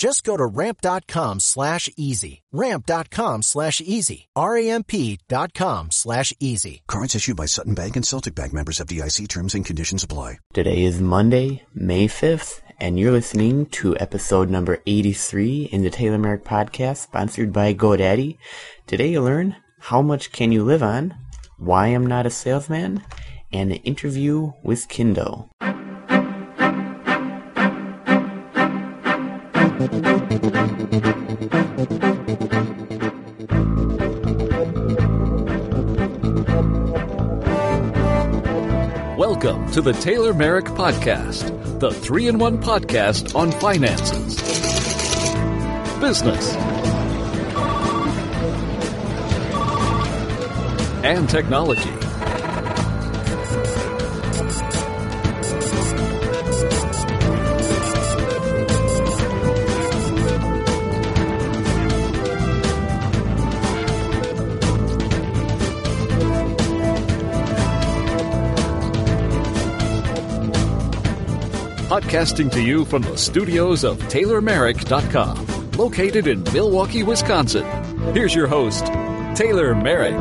Just go to ramp.com slash easy. Ramp.com slash easy. R-A-M-P dot com slash easy. Cards issued by Sutton Bank and Celtic Bank members of FDIC terms and conditions apply. Today is Monday, May 5th, and you're listening to episode number 83 in the Taylor Merrick podcast sponsored by GoDaddy. Today you'll learn how much can you live on, why I'm not a salesman, and an interview with Kindo. Welcome to the Taylor Merrick Podcast, the three in one podcast on finances, business, and technology. Podcasting to you from the studios of TaylorMerrick.com, located in Milwaukee, Wisconsin. Here's your host, Taylor Merrick.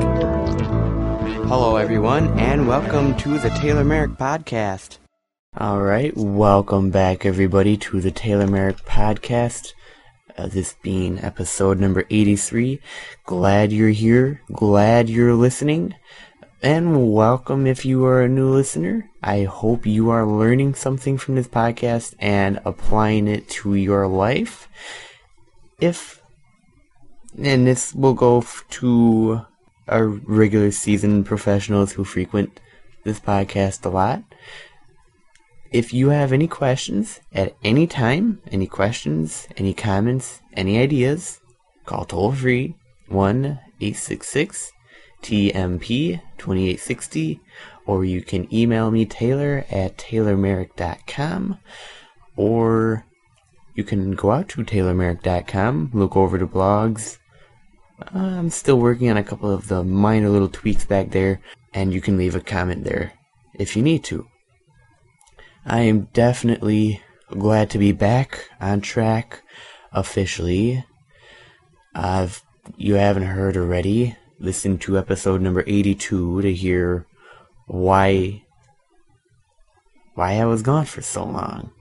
Hello, everyone, and welcome to the Taylor Merrick podcast. All right, welcome back, everybody, to the Taylor Merrick podcast. Uh, this being episode number 83. Glad you're here. Glad you're listening. And welcome if you are a new listener. I hope you are learning something from this podcast and applying it to your life. If, and this will go to our regular season professionals who frequent this podcast a lot. If you have any questions at any time, any questions, any comments, any ideas, call toll free 1 866 TMP 2860, or you can email me Taylor at taylormerrick.com, or you can go out to taylormerrick.com, look over the blogs. Uh, I'm still working on a couple of the minor little tweaks back there, and you can leave a comment there if you need to. I am definitely glad to be back on track officially. I've you haven't heard already, listen to episode number 82 to hear why why I was gone for so long.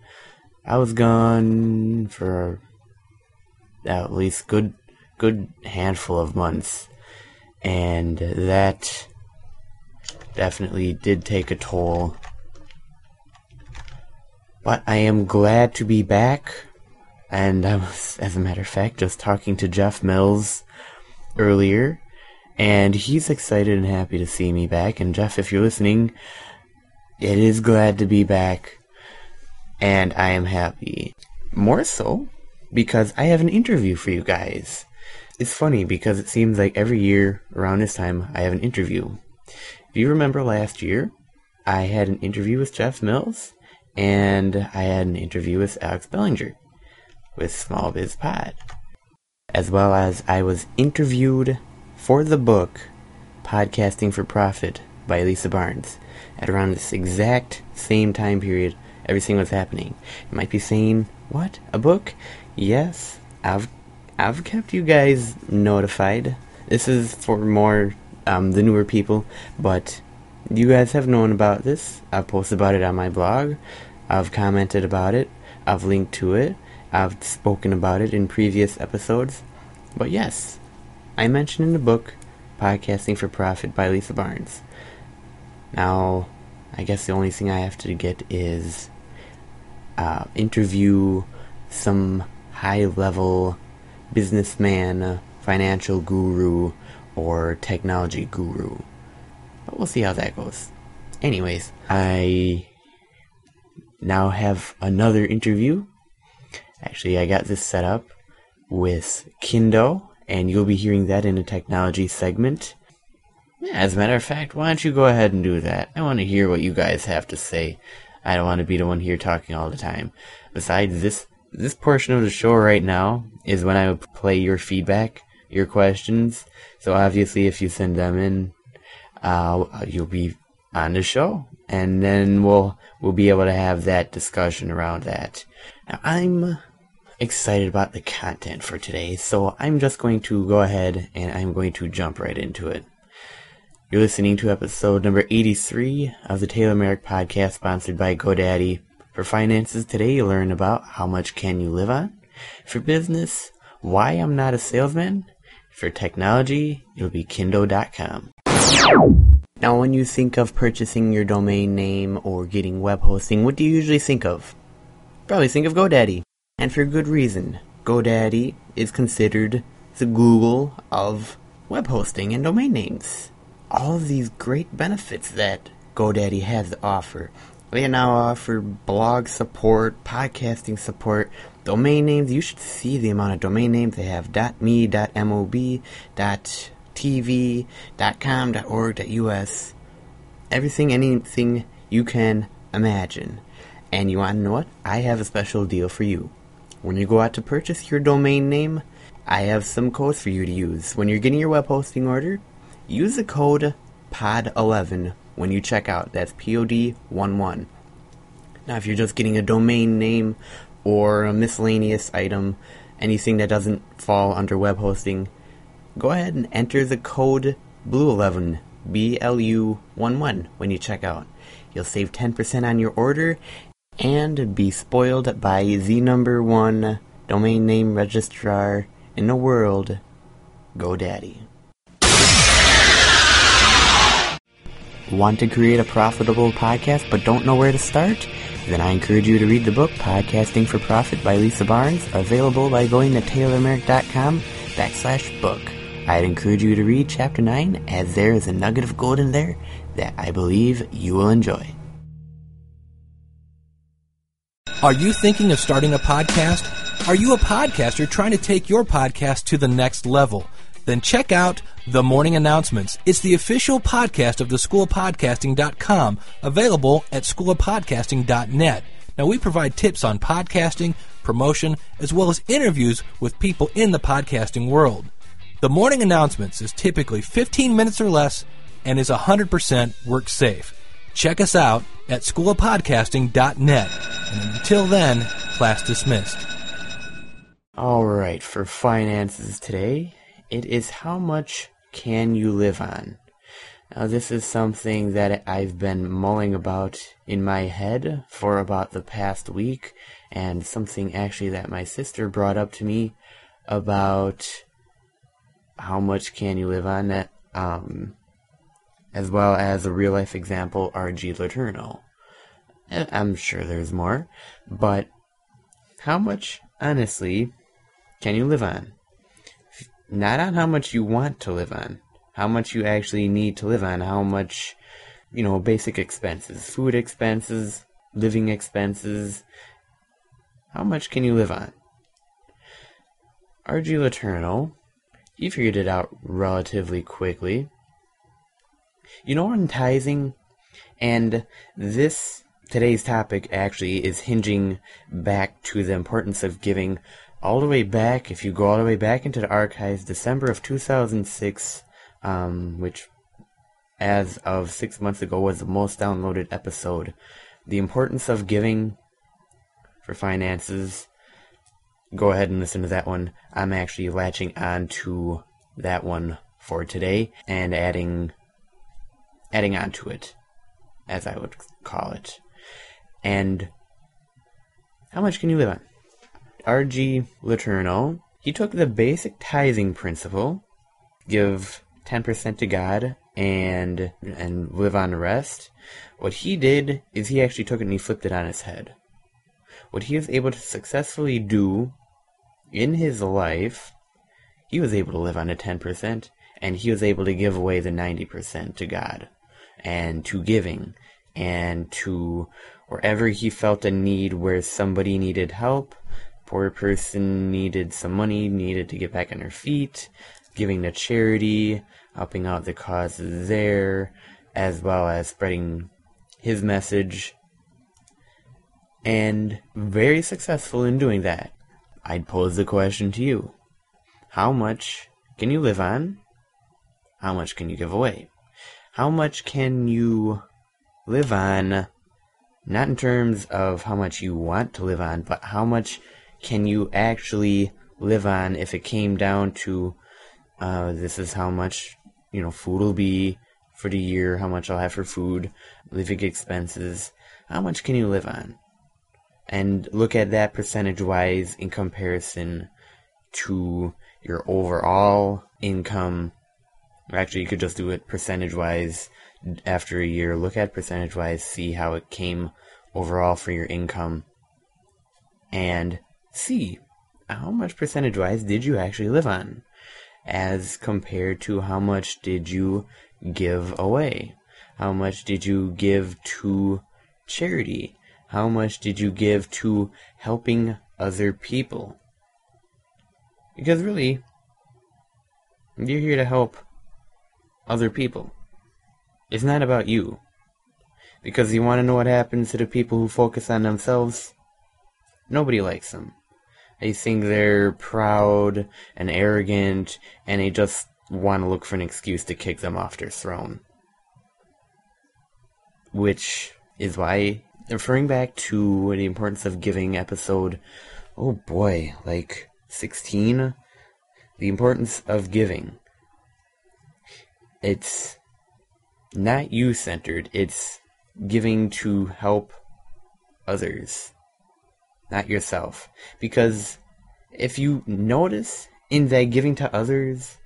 I was gone for at least good good handful of months and that definitely did take a toll. But I am glad to be back and I was as a matter of fact just talking to Jeff Mills earlier and he's excited and happy to see me back. And Jeff, if you're listening, it is glad to be back, and I am happy. More so because I have an interview for you guys. It's funny because it seems like every year around this time I have an interview. If you remember last year, I had an interview with Jeff Mills, and I had an interview with Alex Bellinger with Small Biz Pod. As well as I was interviewed for the book Podcasting for Profit by Leesa Barnes. At around this exact same time period, everything was happening. You might be saying, "What? A book?" Yes, I've I've kept you guys notified. This is for more um, the newer people, but you guys have known about this. I've posted about it on my blog. I've commented about it. I've linked to it. I've spoken about it in previous episodes. But yes, I mentioned in the book Podcasting for Profit by Leesa Barnes. Now, I guess the only thing I have to get is uh, interview some high level businessman, financial guru, or technology guru. But we'll see how that goes. Anyways, I now have another interview. Actually, I got this set up with Kindo, and you'll be hearing that in a technology segment. As a matter of fact, why don't you go ahead and do that? I want to hear what you guys have to say. I don't want to be the one here talking all the time. Besides, this this portion of the show right now is when I play your feedback, your questions. So obviously, if you send them in, uh, you'll be on the show, and then we'll we'll be able to have that discussion around that. Now, I'm excited about the content for today, so I'm just going to go ahead and I'm going to jump right into it. You're listening to episode number 83 of the Taylor Merrick podcast sponsored by GoDaddy. For finances today, you learn about how much can you live on. For business, why I'm not a salesman. For technology, it'll be Kindo.com. Now, when you think of purchasing your domain name or getting web hosting, what do you usually think of? Probably think of GoDaddy. And for good reason. GoDaddy is considered the Google of web hosting and domain names all of these great benefits that GoDaddy has to offer. They now offer blog support, podcasting support, domain names. You should see the amount of domain names they have .me, .mob, .tv, .com, .org, .us. Everything, anything you can imagine. And you want to know what? I have a special deal for you. When you go out to purchase your domain name, I have some codes for you to use. When you're getting your web hosting order, use the code POD11 when you check out. That's POD11. Now, if you're just getting a domain name or a miscellaneous item, anything that doesn't fall under web hosting, go ahead and enter the code BLUE11, BLU11 when you check out. You'll save 10% on your order and be spoiled by the number one domain name registrar in the world, GoDaddy. Want to create a profitable podcast but don't know where to start? Then I encourage you to read the book Podcasting for Profit by Leesa Barnes, available by going to taylormerrick.com backslash book. I'd encourage you to read chapter 9 as there is a nugget of gold in there that I believe you will enjoy. Are you thinking of starting a podcast? Are you a podcaster trying to take your podcast to the next level? then check out The Morning Announcements. It's the official podcast of the schoolofpodcasting.com, available at schoolofpodcasting.net. Now, we provide tips on podcasting, promotion, as well as interviews with people in the podcasting world. The Morning Announcements is typically 15 minutes or less and is 100% work safe. Check us out at schoolofpodcasting.net. And until then, class dismissed. All right, for finances today, it is how much can you live on? Now, this is something that I've been mulling about in my head for about the past week, and something actually that my sister brought up to me about how much can you live on um, as well as a real life example, R.G. Letourneau. I'm sure there's more, but how much, honestly, can you live on? not on how much you want to live on, how much you actually need to live on, how much, you know, basic expenses, food expenses, living expenses. How much can you live on? R.G. Letourneau, he figured it out relatively quickly. You know, on tithing, and this today's topic actually is hinging back to the importance of giving all the way back, if you go all the way back into the archives, December of 2006, um, which as of six months ago, was the most downloaded episode. The importance of giving for finances. Go ahead and listen to that one. I'm actually latching on to that one for today and adding adding on to it, as I would call it. And how much can you live on? R.G. Letourneau, he took the basic tithing principle, give 10% to God and and live on the rest. What he did is he actually took it and he flipped it on his head. What he was able to successfully do in his life, he was able to live on the 10% and he was able to give away the 90% to God and to giving and to wherever he felt a need where somebody needed help, poor person needed some money, needed to get back on her feet, giving to charity, helping out the causes there, as well as spreading his message, and very successful in doing that. I'd pose the question to you. How much can you live on? How much can you give away? How much can you live on, not in terms of how much you want to live on, but how much can you actually live on if it came down to uh, this is how much you know food will be for the year, how much I'll have for food, living expenses, how much can you live on? And look at that percentage wise in comparison to your overall income. Actually, you could just do it percentage wise after a year. Look at percentage wise, see how it came overall for your income, and see how much percentage wise did you actually live on as compared to how much did you give away? How much did you give to charity? How much did you give to helping other people? Because really, you're here to help other people. It's not about you. Because you want to know what happens to the people who focus on themselves? Nobody likes them. They think they're proud and arrogant, and they just want to look for an excuse to kick them off their throne. Which is why, referring back to the importance of giving episode, oh boy, like 16, the importance of giving. It's not you centered, it's giving to help others, not yourself. Because if you notice in that giving to others,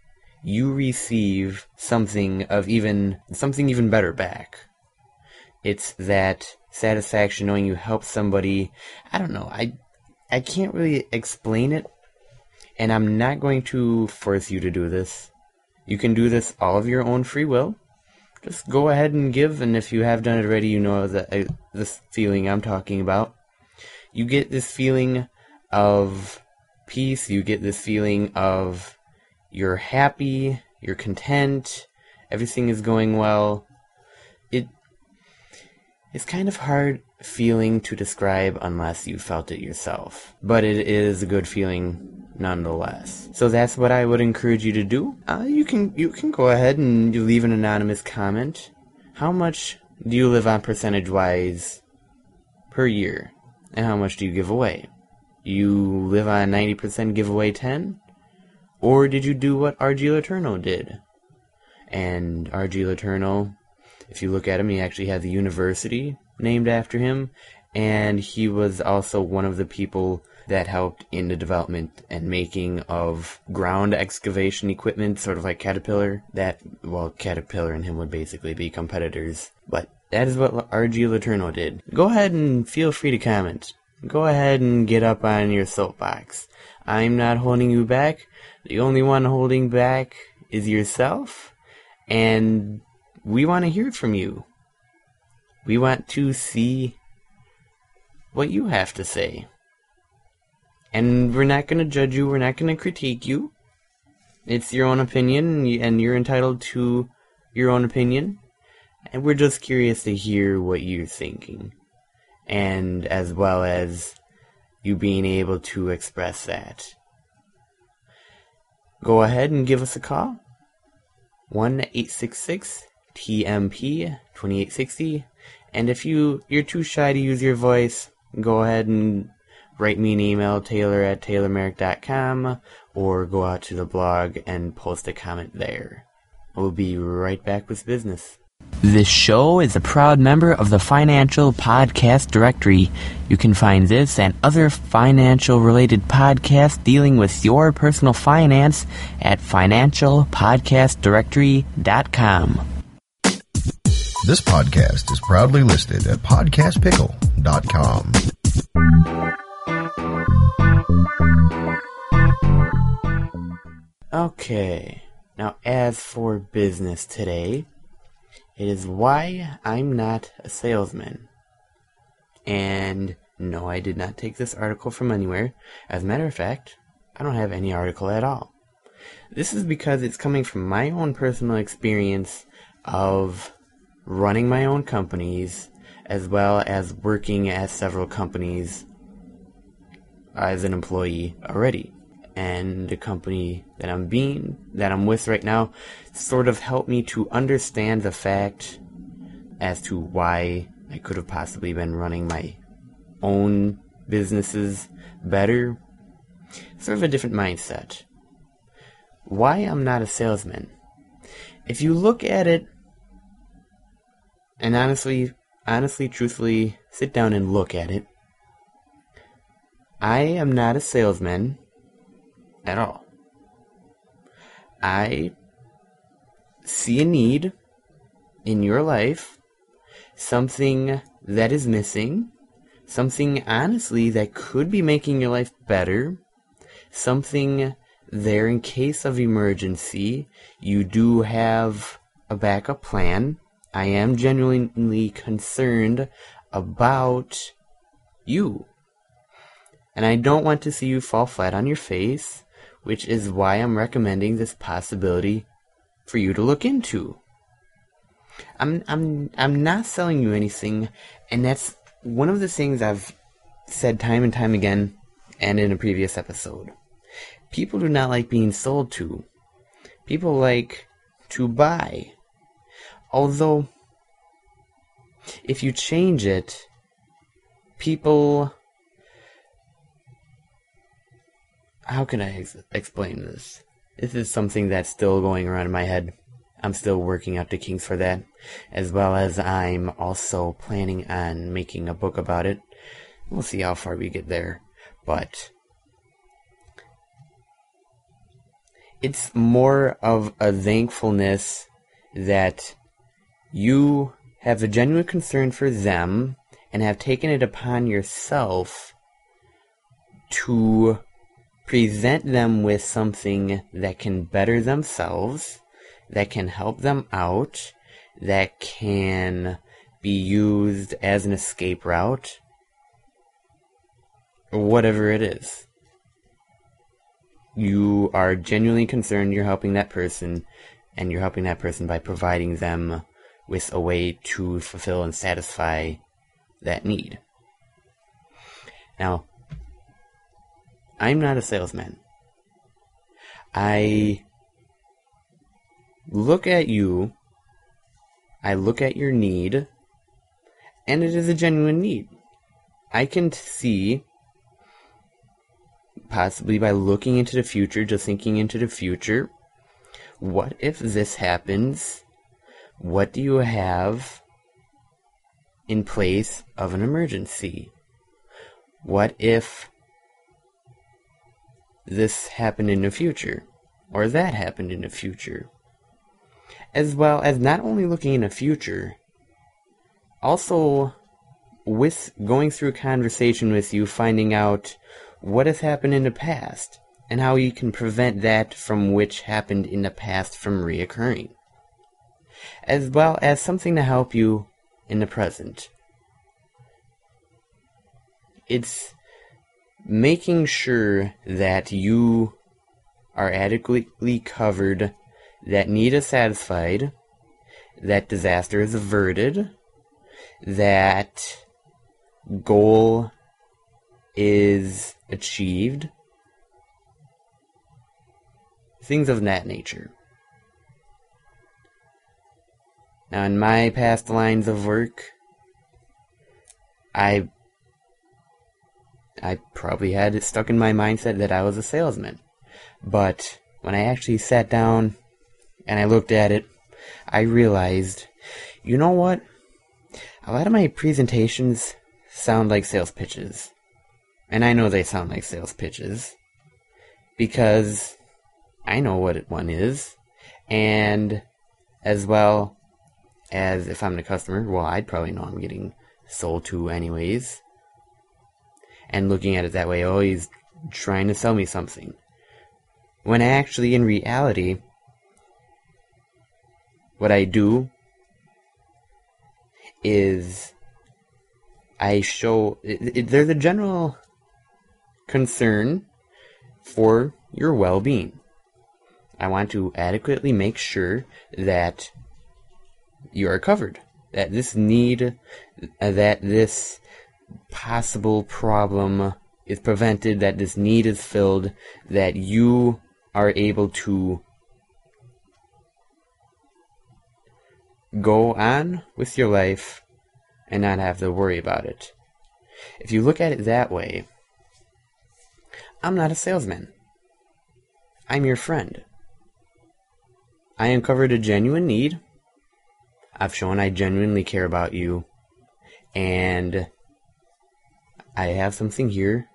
you receive something of even something even better back. It's that satisfaction knowing you help somebody. I don't know. I I can't really explain it, and I'm not going to force you to do this. You can do this all of your own free will. Just go ahead and give, and if you have done it already, you know that this feeling I'm talking about. You get this feeling of peace. You get this feeling of you're happy, you're content, everything is going well. It it's kind of hard feeling to describe unless you felt it yourself, but it is a good feeling nonetheless. So that's what I would encourage you to do. Uh, you can you can go ahead and you leave an anonymous comment. How much do you live on percentage wise per year, and how much do you give away? You live on 90% giveaway 10 or did you do what R.G. Letourneau did? And R.G. Letourneau, if you look at him, he actually had the university named after him, and he was also one of the people that helped in the development and making of ground excavation equipment, sort of like Caterpillar. That, well, Caterpillar and him would basically be competitors. But that is what R.G. Letourneau did. Go ahead and feel free to comment. Go ahead and get up on your soapbox. I'm not holding you back. The only one holding back is yourself, and we want to hear from you. We want to see what you have to say. And we're not going to judge you, we're not going to critique you. It's your own opinion, and you're entitled to your own opinion. And we're just curious to hear what you're thinking. And as well as you being able to express that go ahead and give us a call. 1 866 TMP2860. And if you, you're too shy to use your voice, go ahead and write me an email, taylor at taylormerrick.com, or go out to the blog and post a comment there. We'll be right back with business. This show is a proud member of the Financial Podcast Directory. You can find this and other financial related podcasts dealing with your personal finance at financialpodcastdirectory.com. This podcast is proudly listed at podcastpickle.com. Okay, now as for business today, it is why I'm not a salesman. And no, I did not take this article from anywhere. As a matter of fact, I don't have any article at all. This is because it's coming from my own personal experience of running my own companies as well as working at several companies as an employee already and the company that I'm being that I'm with right now sort of helped me to understand the fact as to why I could have possibly been running my own businesses better. Sort of a different mindset. Why I'm not a salesman. If you look at it and honestly, honestly, truthfully, sit down and look at it. I am not a salesman at all. I see a need in your life, something that is missing, something honestly that could be making your life better, something there in case of emergency. You do have a backup plan. I am genuinely concerned about you. And I don't want to see you fall flat on your face which is why I'm recommending this possibility for you to look into. I'm I'm I'm not selling you anything, and that's one of the things I've said time and time again and in a previous episode. People do not like being sold to. People like to buy. Although if you change it, people how can I ex- explain this? This is something that's still going around in my head. I'm still working out the kinks for that, as well as I'm also planning on making a book about it. We'll see how far we get there, but it's more of a thankfulness that you have a genuine concern for them and have taken it upon yourself to present them with something that can better themselves, that can help them out, that can be used as an escape route, whatever it is. You are genuinely concerned you're helping that person, and you're helping that person by providing them with a way to fulfill and satisfy that need. Now, I'm not a salesman. I look at you, I look at your need, and it is a genuine need. I can see, possibly by looking into the future, just thinking into the future, what if this happens? What do you have in place of an emergency? What if this happened in the future, or that happened in the future. As well as not only looking in the future, also with going through conversation with you, finding out what has happened in the past, and how you can prevent that from which happened in the past from reoccurring. As well as something to help you in the present. It's making sure that you are adequately covered, that need is satisfied, that disaster is averted, that goal is achieved, things of that nature. Now, in my past lines of work, I I probably had it stuck in my mindset that I was a salesman. But when I actually sat down and I looked at it, I realized, you know what? A lot of my presentations sound like sales pitches. And I know they sound like sales pitches because I know what one is. And as well as if I'm the customer, well, I'd probably know I'm getting sold to anyways. And looking at it that way, oh, he's trying to sell me something. When actually, in reality, what I do is I show it, it, there's a general concern for your well being. I want to adequately make sure that you are covered. That this need, uh, that this possible problem is prevented, that this need is filled, that you are able to go on with your life and not have to worry about it. If you look at it that way, I'm not a salesman. I'm your friend. I uncovered a genuine need. I've shown I genuinely care about you. And I have something here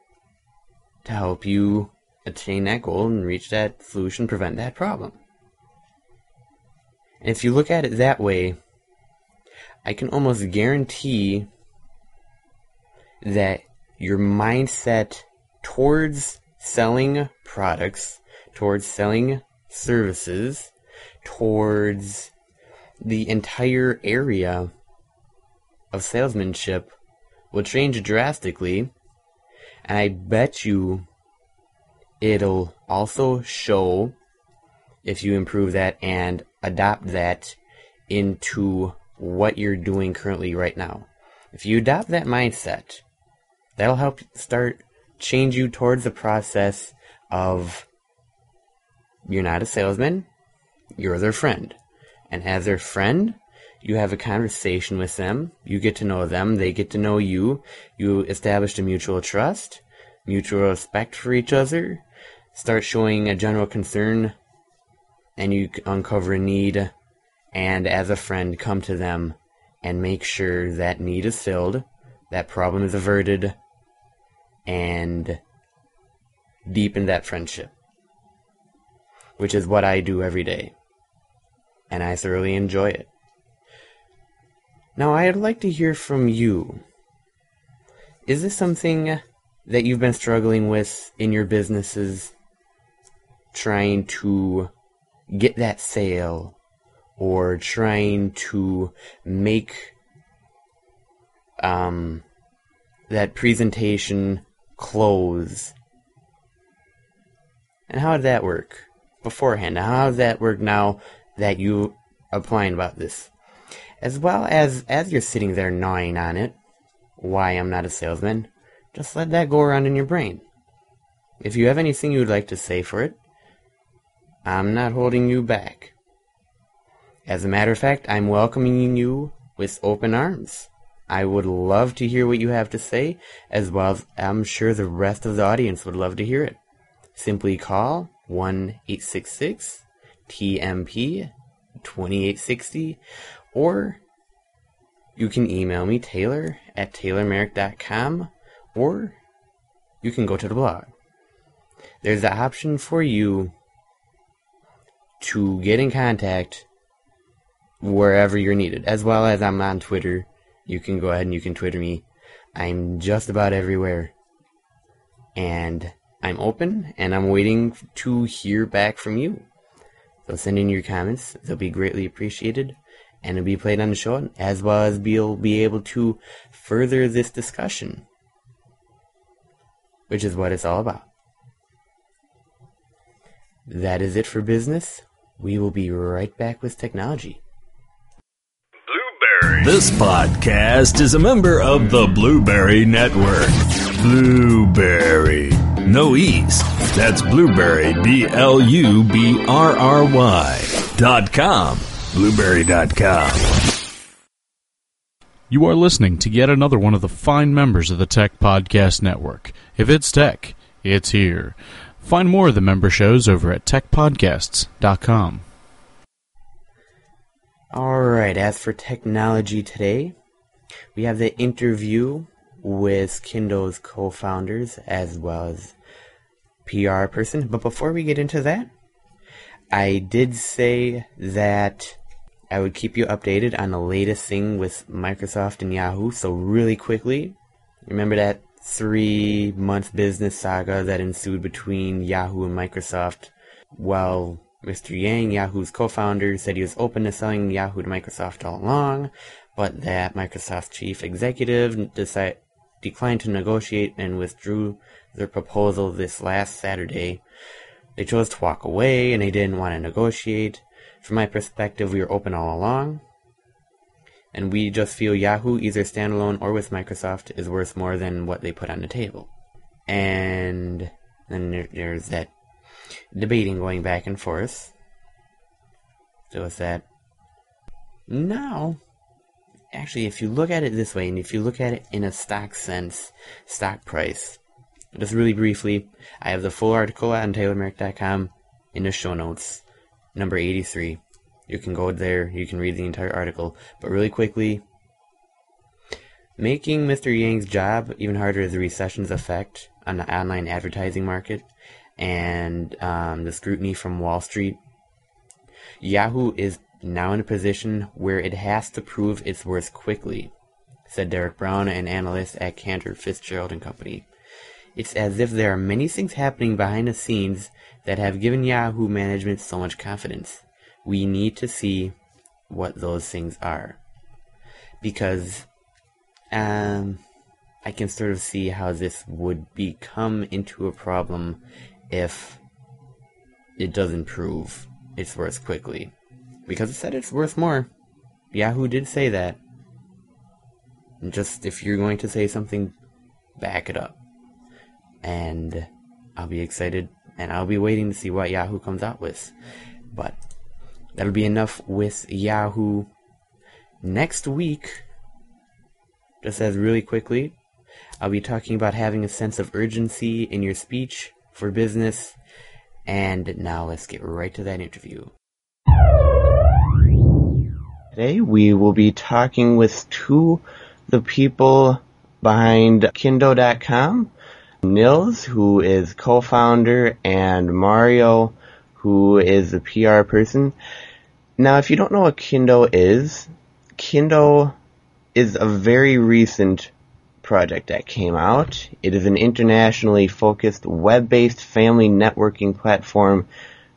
to help you attain that goal and reach that solution, prevent that problem. And if you look at it that way, I can almost guarantee that your mindset towards selling products, towards selling services, towards the entire area of salesmanship will change drastically. And I bet you it'll also show if you improve that and adopt that into what you're doing currently right now. If you adopt that mindset, that'll help start change you towards the process of you're not a salesman, you're their friend. And as their friend, you have a conversation with them, you get to know them, they get to know you, you establish a mutual trust, mutual respect for each other, start showing a general concern, and you uncover a need, and as a friend, come to them and make sure that need is filled, that problem is averted, and deepen that friendship, which is what I do every day. And I thoroughly enjoy it. Now, I'd like to hear from you. Is this something that you've been struggling with in your businesses? Trying to get that sale or trying to make um, that presentation close. And how did that work beforehand? How does that work now that you applying about this? As well as as you're sitting there gnawing on it, why I'm not a salesman, just let that go around in your brain. If you have anything you would like to say for it, I'm not holding you back. As a matter of fact, I'm welcoming you with open arms. I would love to hear what you have to say, as well as I'm sure the rest of the audience would love to hear it. Simply call 1 866 TMP 2860, or you can email me, Taylor at taylormerrick.com, or you can go to the blog. There's the option for you to get in contact wherever you're needed, as well as I'm on Twitter you can go ahead and you can Twitter me. I'm just about everywhere. And I'm open and I'm waiting to hear back from you. So send in your comments. They'll be greatly appreciated and it'll be played on the show as well as we'll be able to further this discussion. Which is what it's all about. That is it for business. We will be right back with technology. Blubrry. This podcast is a member of the Blubrry Network. Blubrry. No E's. That's Blubrry, B L U B R R Y dot com. blubrry.com. You are listening to yet another one of the fine members of the Tech Podcast Network. If it's tech, it's here. Find more of the member shows over at techpodcasts.com. All right, as for technology today, we have the interview with Kindo's co founders as well as PR person. But before we get into that, I did say that I would keep you updated on the latest thing with Microsoft and Yahoo. So, really quickly, remember that three month business saga that ensued between Yahoo and Microsoft? Well, Mr. Yang, Yahoo's co founder, said he was open to selling Yahoo to Microsoft all along, but that Microsoft chief executive decided, declined to negotiate and withdrew their proposal this last Saturday. They chose to walk away and they didn't want to negotiate. From my perspective, we were open all along. And we just feel Yahoo, either standalone or with Microsoft, is worth more than what they put on the table. And then there, there's that debating going back and forth. So it's that. Now, actually, if you look at it this way, and if you look at it in a stock sense, stock price, just really briefly, I have the full article on TaylorMerrick.com in the show notes number 83. You can go there, you can read the entire article. But really quickly, making Mr. Yang's job even harder is the recession's effect on the online advertising market and um, the scrutiny from Wall Street. Yahoo is now in a position where it has to prove its worth quickly, said Derek Brown, an analyst at Cantor Fitzgerald and Company. It's as if there are many things happening behind the scenes that have given Yahoo management so much confidence. We need to see what those things are. Because um, I can sort of see how this would become into a problem if it doesn't prove its worth quickly. Because it said it's worth more. Yahoo did say that. And just if you're going to say something, back it up. And I'll be excited and I'll be waiting to see what Yahoo comes out with. But that'll be enough with Yahoo. Next week, just as really quickly, I'll be talking about having a sense of urgency in your speech for business. And now let's get right to that interview. Today we will be talking with two the people behind Kindo.com Nils, who is co-founder, and Mario, who is the PR person. Now, if you don't know what Kindo is, Kindo is a very recent project that came out. It is an internationally focused web-based family networking platform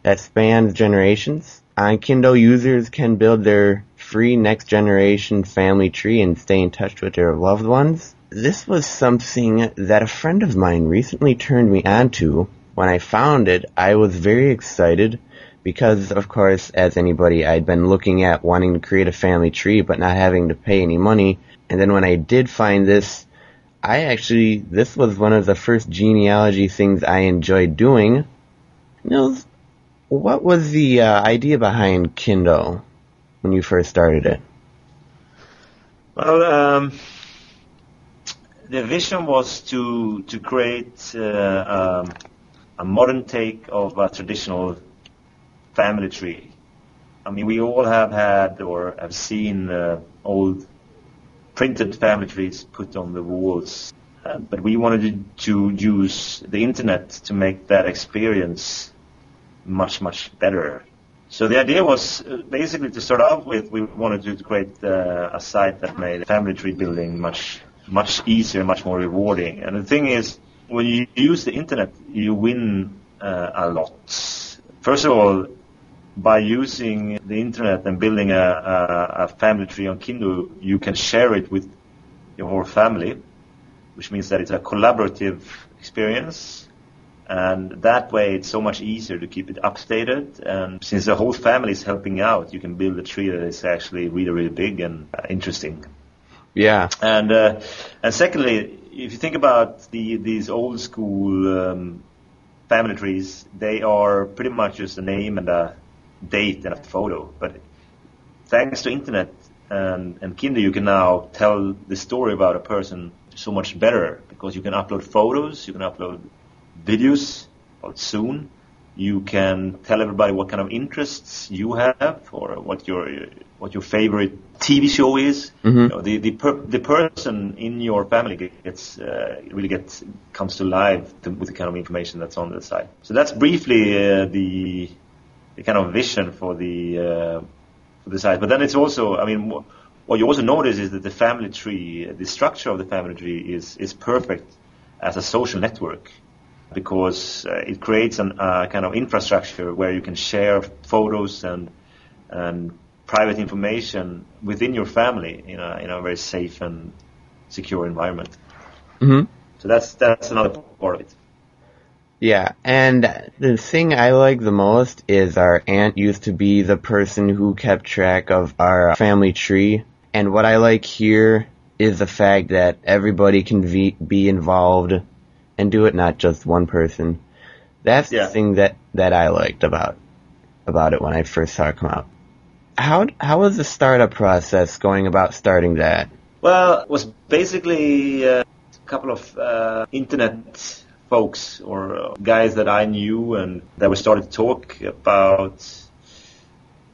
that spans generations. On Kindo, users can build their free next generation family tree and stay in touch with their loved ones this was something that a friend of mine recently turned me on to. When I found it, I was very excited because, of course, as anybody, I'd been looking at wanting to create a family tree but not having to pay any money. And then when I did find this, I actually, this was one of the first genealogy things I enjoyed doing. Nils, what was the uh, idea behind Kindo when you first started it? Well, um, the vision was to to create uh, um, a modern take of a traditional family tree. I mean, we all have had or have seen uh, old printed family trees put on the walls, uh, but we wanted to use the internet to make that experience much much better. So the idea was uh, basically to start off with, we wanted to create uh, a site that made family tree building much much easier, much more rewarding. And the thing is, when you use the internet, you win uh, a lot. First of all, by using the internet and building a, a, a family tree on Kindo, you can share it with your whole family, which means that it's a collaborative experience. And that way, it's so much easier to keep it updated. And since the whole family is helping out, you can build a tree that is actually really, really big and uh, interesting. Yeah. And uh, and secondly, if you think about the these old school um, family trees, they are pretty much just a name and a date and a photo. But thanks to internet and, and Kindo, you can now tell the story about a person so much better because you can upload photos, you can upload videos soon. You can tell everybody what kind of interests you have or what your what your favorite TV show is. Mm-hmm. You know, the the, per, the person in your family gets uh, really gets comes to life to, with the kind of information that's on the site. So that's briefly uh, the the kind of vision for the uh, for the site. But then it's also, I mean, what you also notice is that the family tree, the structure of the family tree is is perfect as a social network because uh, it creates a uh, kind of infrastructure where you can share photos and and private information within your family in a in a very safe and secure environment. Mm-hmm. So that's that's another part of it. Yeah, and the thing I like the most is our aunt used to be the person who kept track of our family tree. And what I like here is the fact that everybody can be, be involved and do it, not just one person. That's Yeah. the thing that, that I liked about about it when I first saw it come out. How how was the startup process going about starting that? Well, it was basically uh, a couple of uh, internet folks or guys that I knew and that we started to talk about,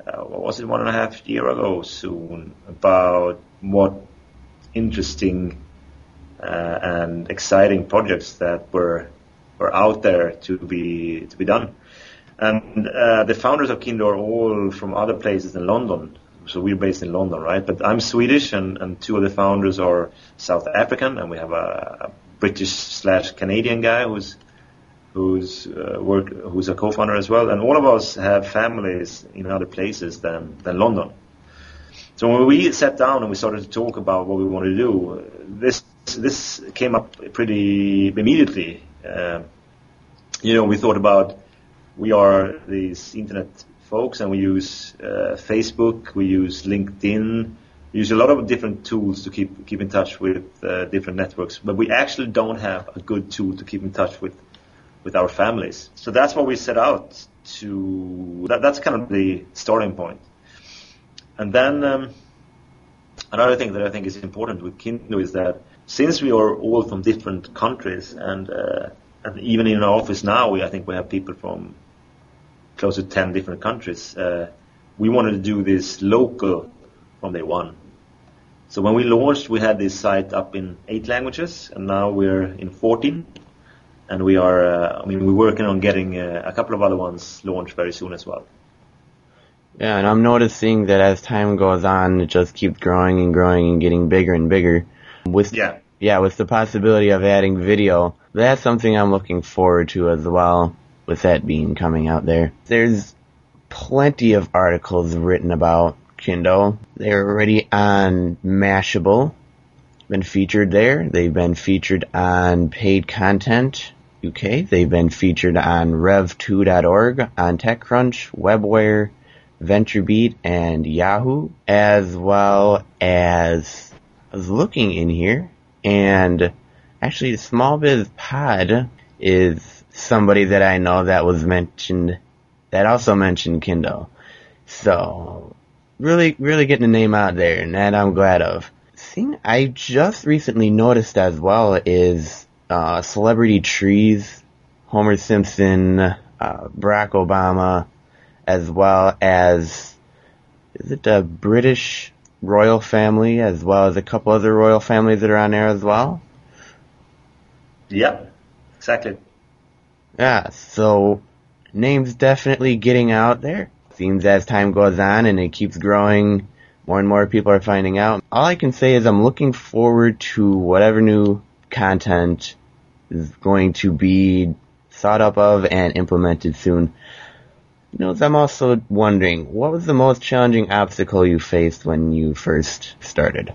uh, what was it, one and a half year ago soon, about what interesting uh, and exciting projects that were were out there to be to be done. And uh, the founders of Kindo are all from other places in London. So we're based in London, right? But I'm Swedish, and, and two of the founders are South African, and we have a, a British slash Canadian guy who's who's uh, work who's a co-founder as well. And all of us have families in other places than than London. So when we sat down and we started to talk about what we wanted to do, this this came up pretty immediately. Uh, you know, we thought about we are these internet folks and we use uh, Facebook, we use LinkedIn, we use a lot of different tools to keep keep in touch with uh, different networks, but we actually don't have a good tool to keep in touch with with our families. So that's what we set out to. That, that's kind of the starting point. And then um, another thing that I think is important with Kindo is that since we are all from different countries and uh, and even in our office now, we I think we have people from close to 10 different countries. Uh, we wanted to do this local from day one. So when we launched, we had this site up in eight languages, and now we're in 14. And we are, uh, I mean, we're working on getting uh, a couple of other ones launched very soon as well. Yeah, and I'm noticing that as time goes on, it just keeps growing and growing and getting bigger and bigger. With Yeah. yeah, with the possibility of adding video, that's something I'm looking forward to as well. With that being coming out there, there's plenty of articles written about Kindo. They're already on Mashable, been featured there. They've been featured on Paid Content UK. They've been featured on Rev2.org, on TechCrunch, WebWare, VentureBeat, and Yahoo, as well as I was looking in here, and actually, the Small Biz Pod is somebody that I know that was mentioned, that also mentioned Kindo. So, really, really getting a name out there, and that I'm glad of. Thing I just recently noticed as well is uh, celebrity trees, Homer Simpson, uh, Barack Obama, as well as is it a British royal family, as well as a couple other royal families that are on there as well. Yep, exactly. Yeah, so names definitely getting out there. Seems as time goes on and it keeps growing, more and more people are finding out. All I can say is I'm looking forward to whatever new content is going to be thought up of and implemented soon. You know, I'm also wondering, what was the most challenging obstacle you faced when you first started?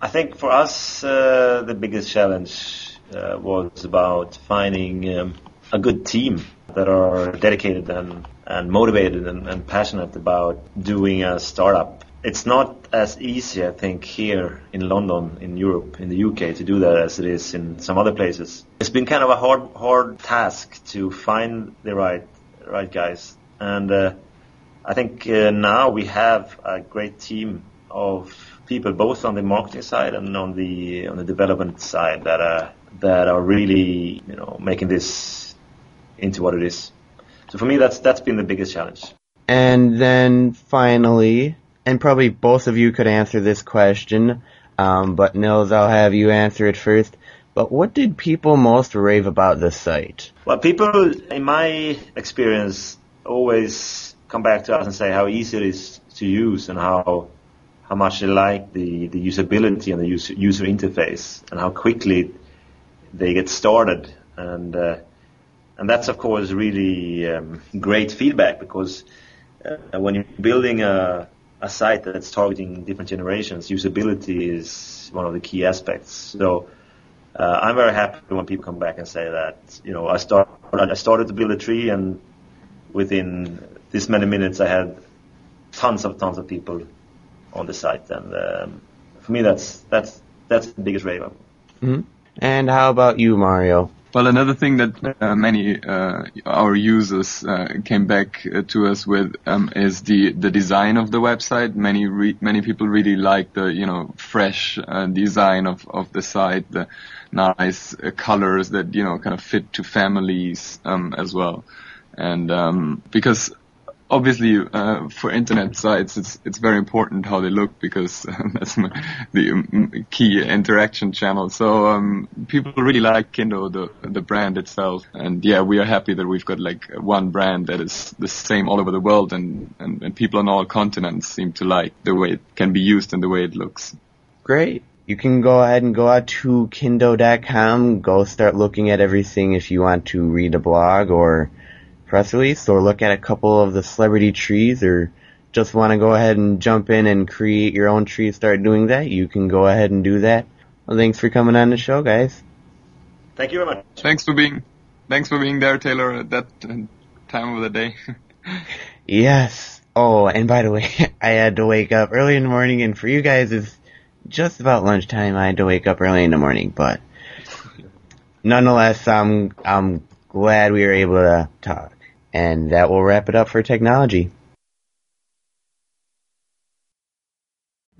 I think for us, uh, the biggest challenge uh, was about finding um, a good team that are dedicated and, and motivated and, and passionate about doing a startup. It's not as easy, I think, here in London, in Europe, in the UK, to do that as it is in some other places. It's been kind of a hard, hard task to find the right, right guys. And uh, I think uh, now we have a great team of people, both on the marketing side and on the on the development side, that are that are really you know making this into what it is. So for me, that's that's been the biggest challenge. And then finally, and probably both of you could answer this question, um, but Nils, I'll have you answer it first. But what did people most rave about the site? Well, people, in my experience, always come back to us and say how easy it is to use and how how much they like the, the usability and the user, user interface and how quickly they get started. And uh, and that's of course really um, great feedback because uh, when you're building a a site that's targeting different generations, usability is one of the key aspects. So uh, I'm very happy when people come back and say that you know I start I started to build a tree and within this many minutes I had tons of tons of people on the site and um, for me that's that's that's the biggest rave. Mm-hmm. And how about you, Mario? Well, another thing that uh, many uh, our users uh, came back uh, to us with um, is the the design of the website. Many re- many people really like the you know fresh uh, design of of the site, the nice uh, colors that you know kind of fit to families um, as well, and um, because obviously uh, for internet sites it's it's very important how they look because that's the um, key interaction channel. So um, people really like Kindo the the brand itself. And yeah we are happy that we've got like one brand that is the same all over the world and, and, and people on all continents seem to like the way it can be used and the way it looks. Great. You can go ahead and go out to kindo.com go start looking at everything if you want to read a blog or press release or look at a couple of the celebrity trees or just want to go ahead and jump in and create your own tree, start doing that, you can go ahead and do that. Well, thanks for coming on the show, guys. Thank you very much. Thanks for being, thanks for being there, Taylor, at that time of the day. yes. Oh, and by the way, I had to wake up early in the morning, and for you guys, it's just about lunchtime. I had to wake up early in the morning, but nonetheless, I'm I'm glad we were able to talk. And that will wrap it up for technology.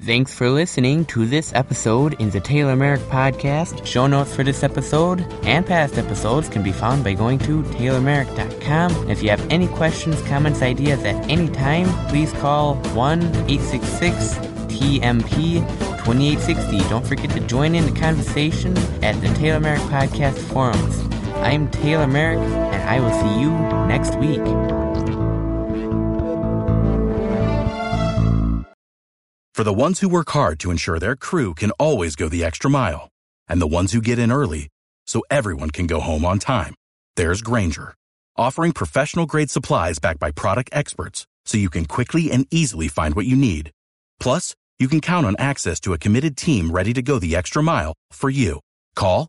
Thanks for listening to this episode in the Taylor Merrick Podcast. Show notes for this episode and past episodes can be found by going to taylormerrick.com. If you have any questions, comments, ideas at any time, please call 1 866 TMP 2860. Don't forget to join in the conversation at the Taylor Merrick Podcast forums. I'm Taylor Merrick, and I will see you next week. For the ones who work hard to ensure their crew can always go the extra mile, and the ones who get in early so everyone can go home on time, there's Grainger, offering professional grade supplies backed by product experts so you can quickly and easily find what you need. Plus, you can count on access to a committed team ready to go the extra mile for you. Call,